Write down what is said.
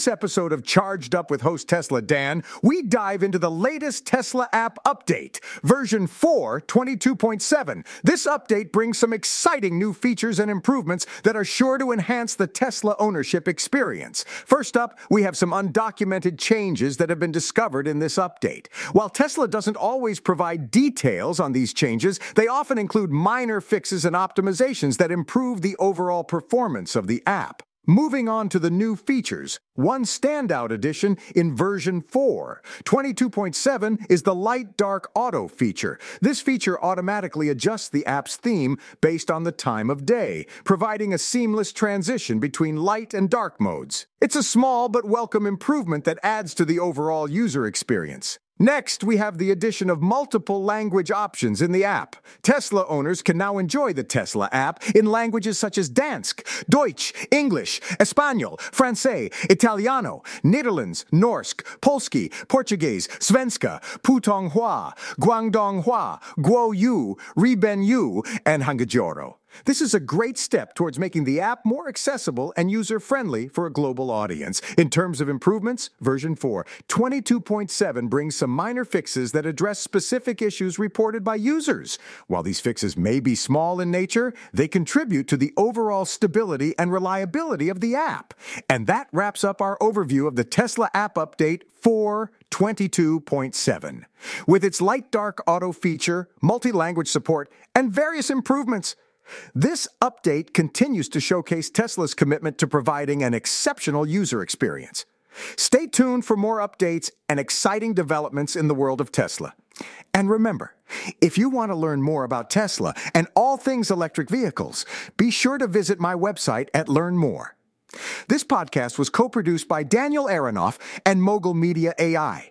this episode of Charged Up with host Tesla Dan, we dive into the latest Tesla app update, version 4 22.7. This update brings some exciting new features and improvements that are sure to enhance the Tesla ownership experience. First up, we have some undocumented changes that have been discovered in this update. While Tesla doesn't always provide details on these changes, they often include minor fixes and optimizations that improve the overall performance of the app. Moving on to the new features, one standout addition in version 4. 22.7 is the Light Dark Auto feature. This feature automatically adjusts the app's theme based on the time of day, providing a seamless transition between light and dark modes. It's a small but welcome improvement that adds to the overall user experience. Next, we have the addition of multiple language options in the app. Tesla owners can now enjoy the Tesla app in languages such as Dansk, Deutsch, English, Espanol, Francais, Italiano, Nederlands, Norsk, Polski, Portuguese, Svenska, Putonghua, Guangdonghua, Guoyu, Ribenyu, and Hangajoro. This is a great step towards making the app more accessible and user friendly for a global audience. In terms of improvements, version 4 22.7 brings some minor fixes that address specific issues reported by users. While these fixes may be small in nature, they contribute to the overall stability and reliability of the app. And that wraps up our overview of the Tesla app update 422.7. With its light dark auto feature, multi language support, and various improvements, this update continues to showcase Tesla's commitment to providing an exceptional user experience. Stay tuned for more updates and exciting developments in the world of Tesla. And remember, if you want to learn more about Tesla and all things electric vehicles, be sure to visit my website at Learn More. This podcast was co produced by Daniel Aronoff and Mogul Media AI.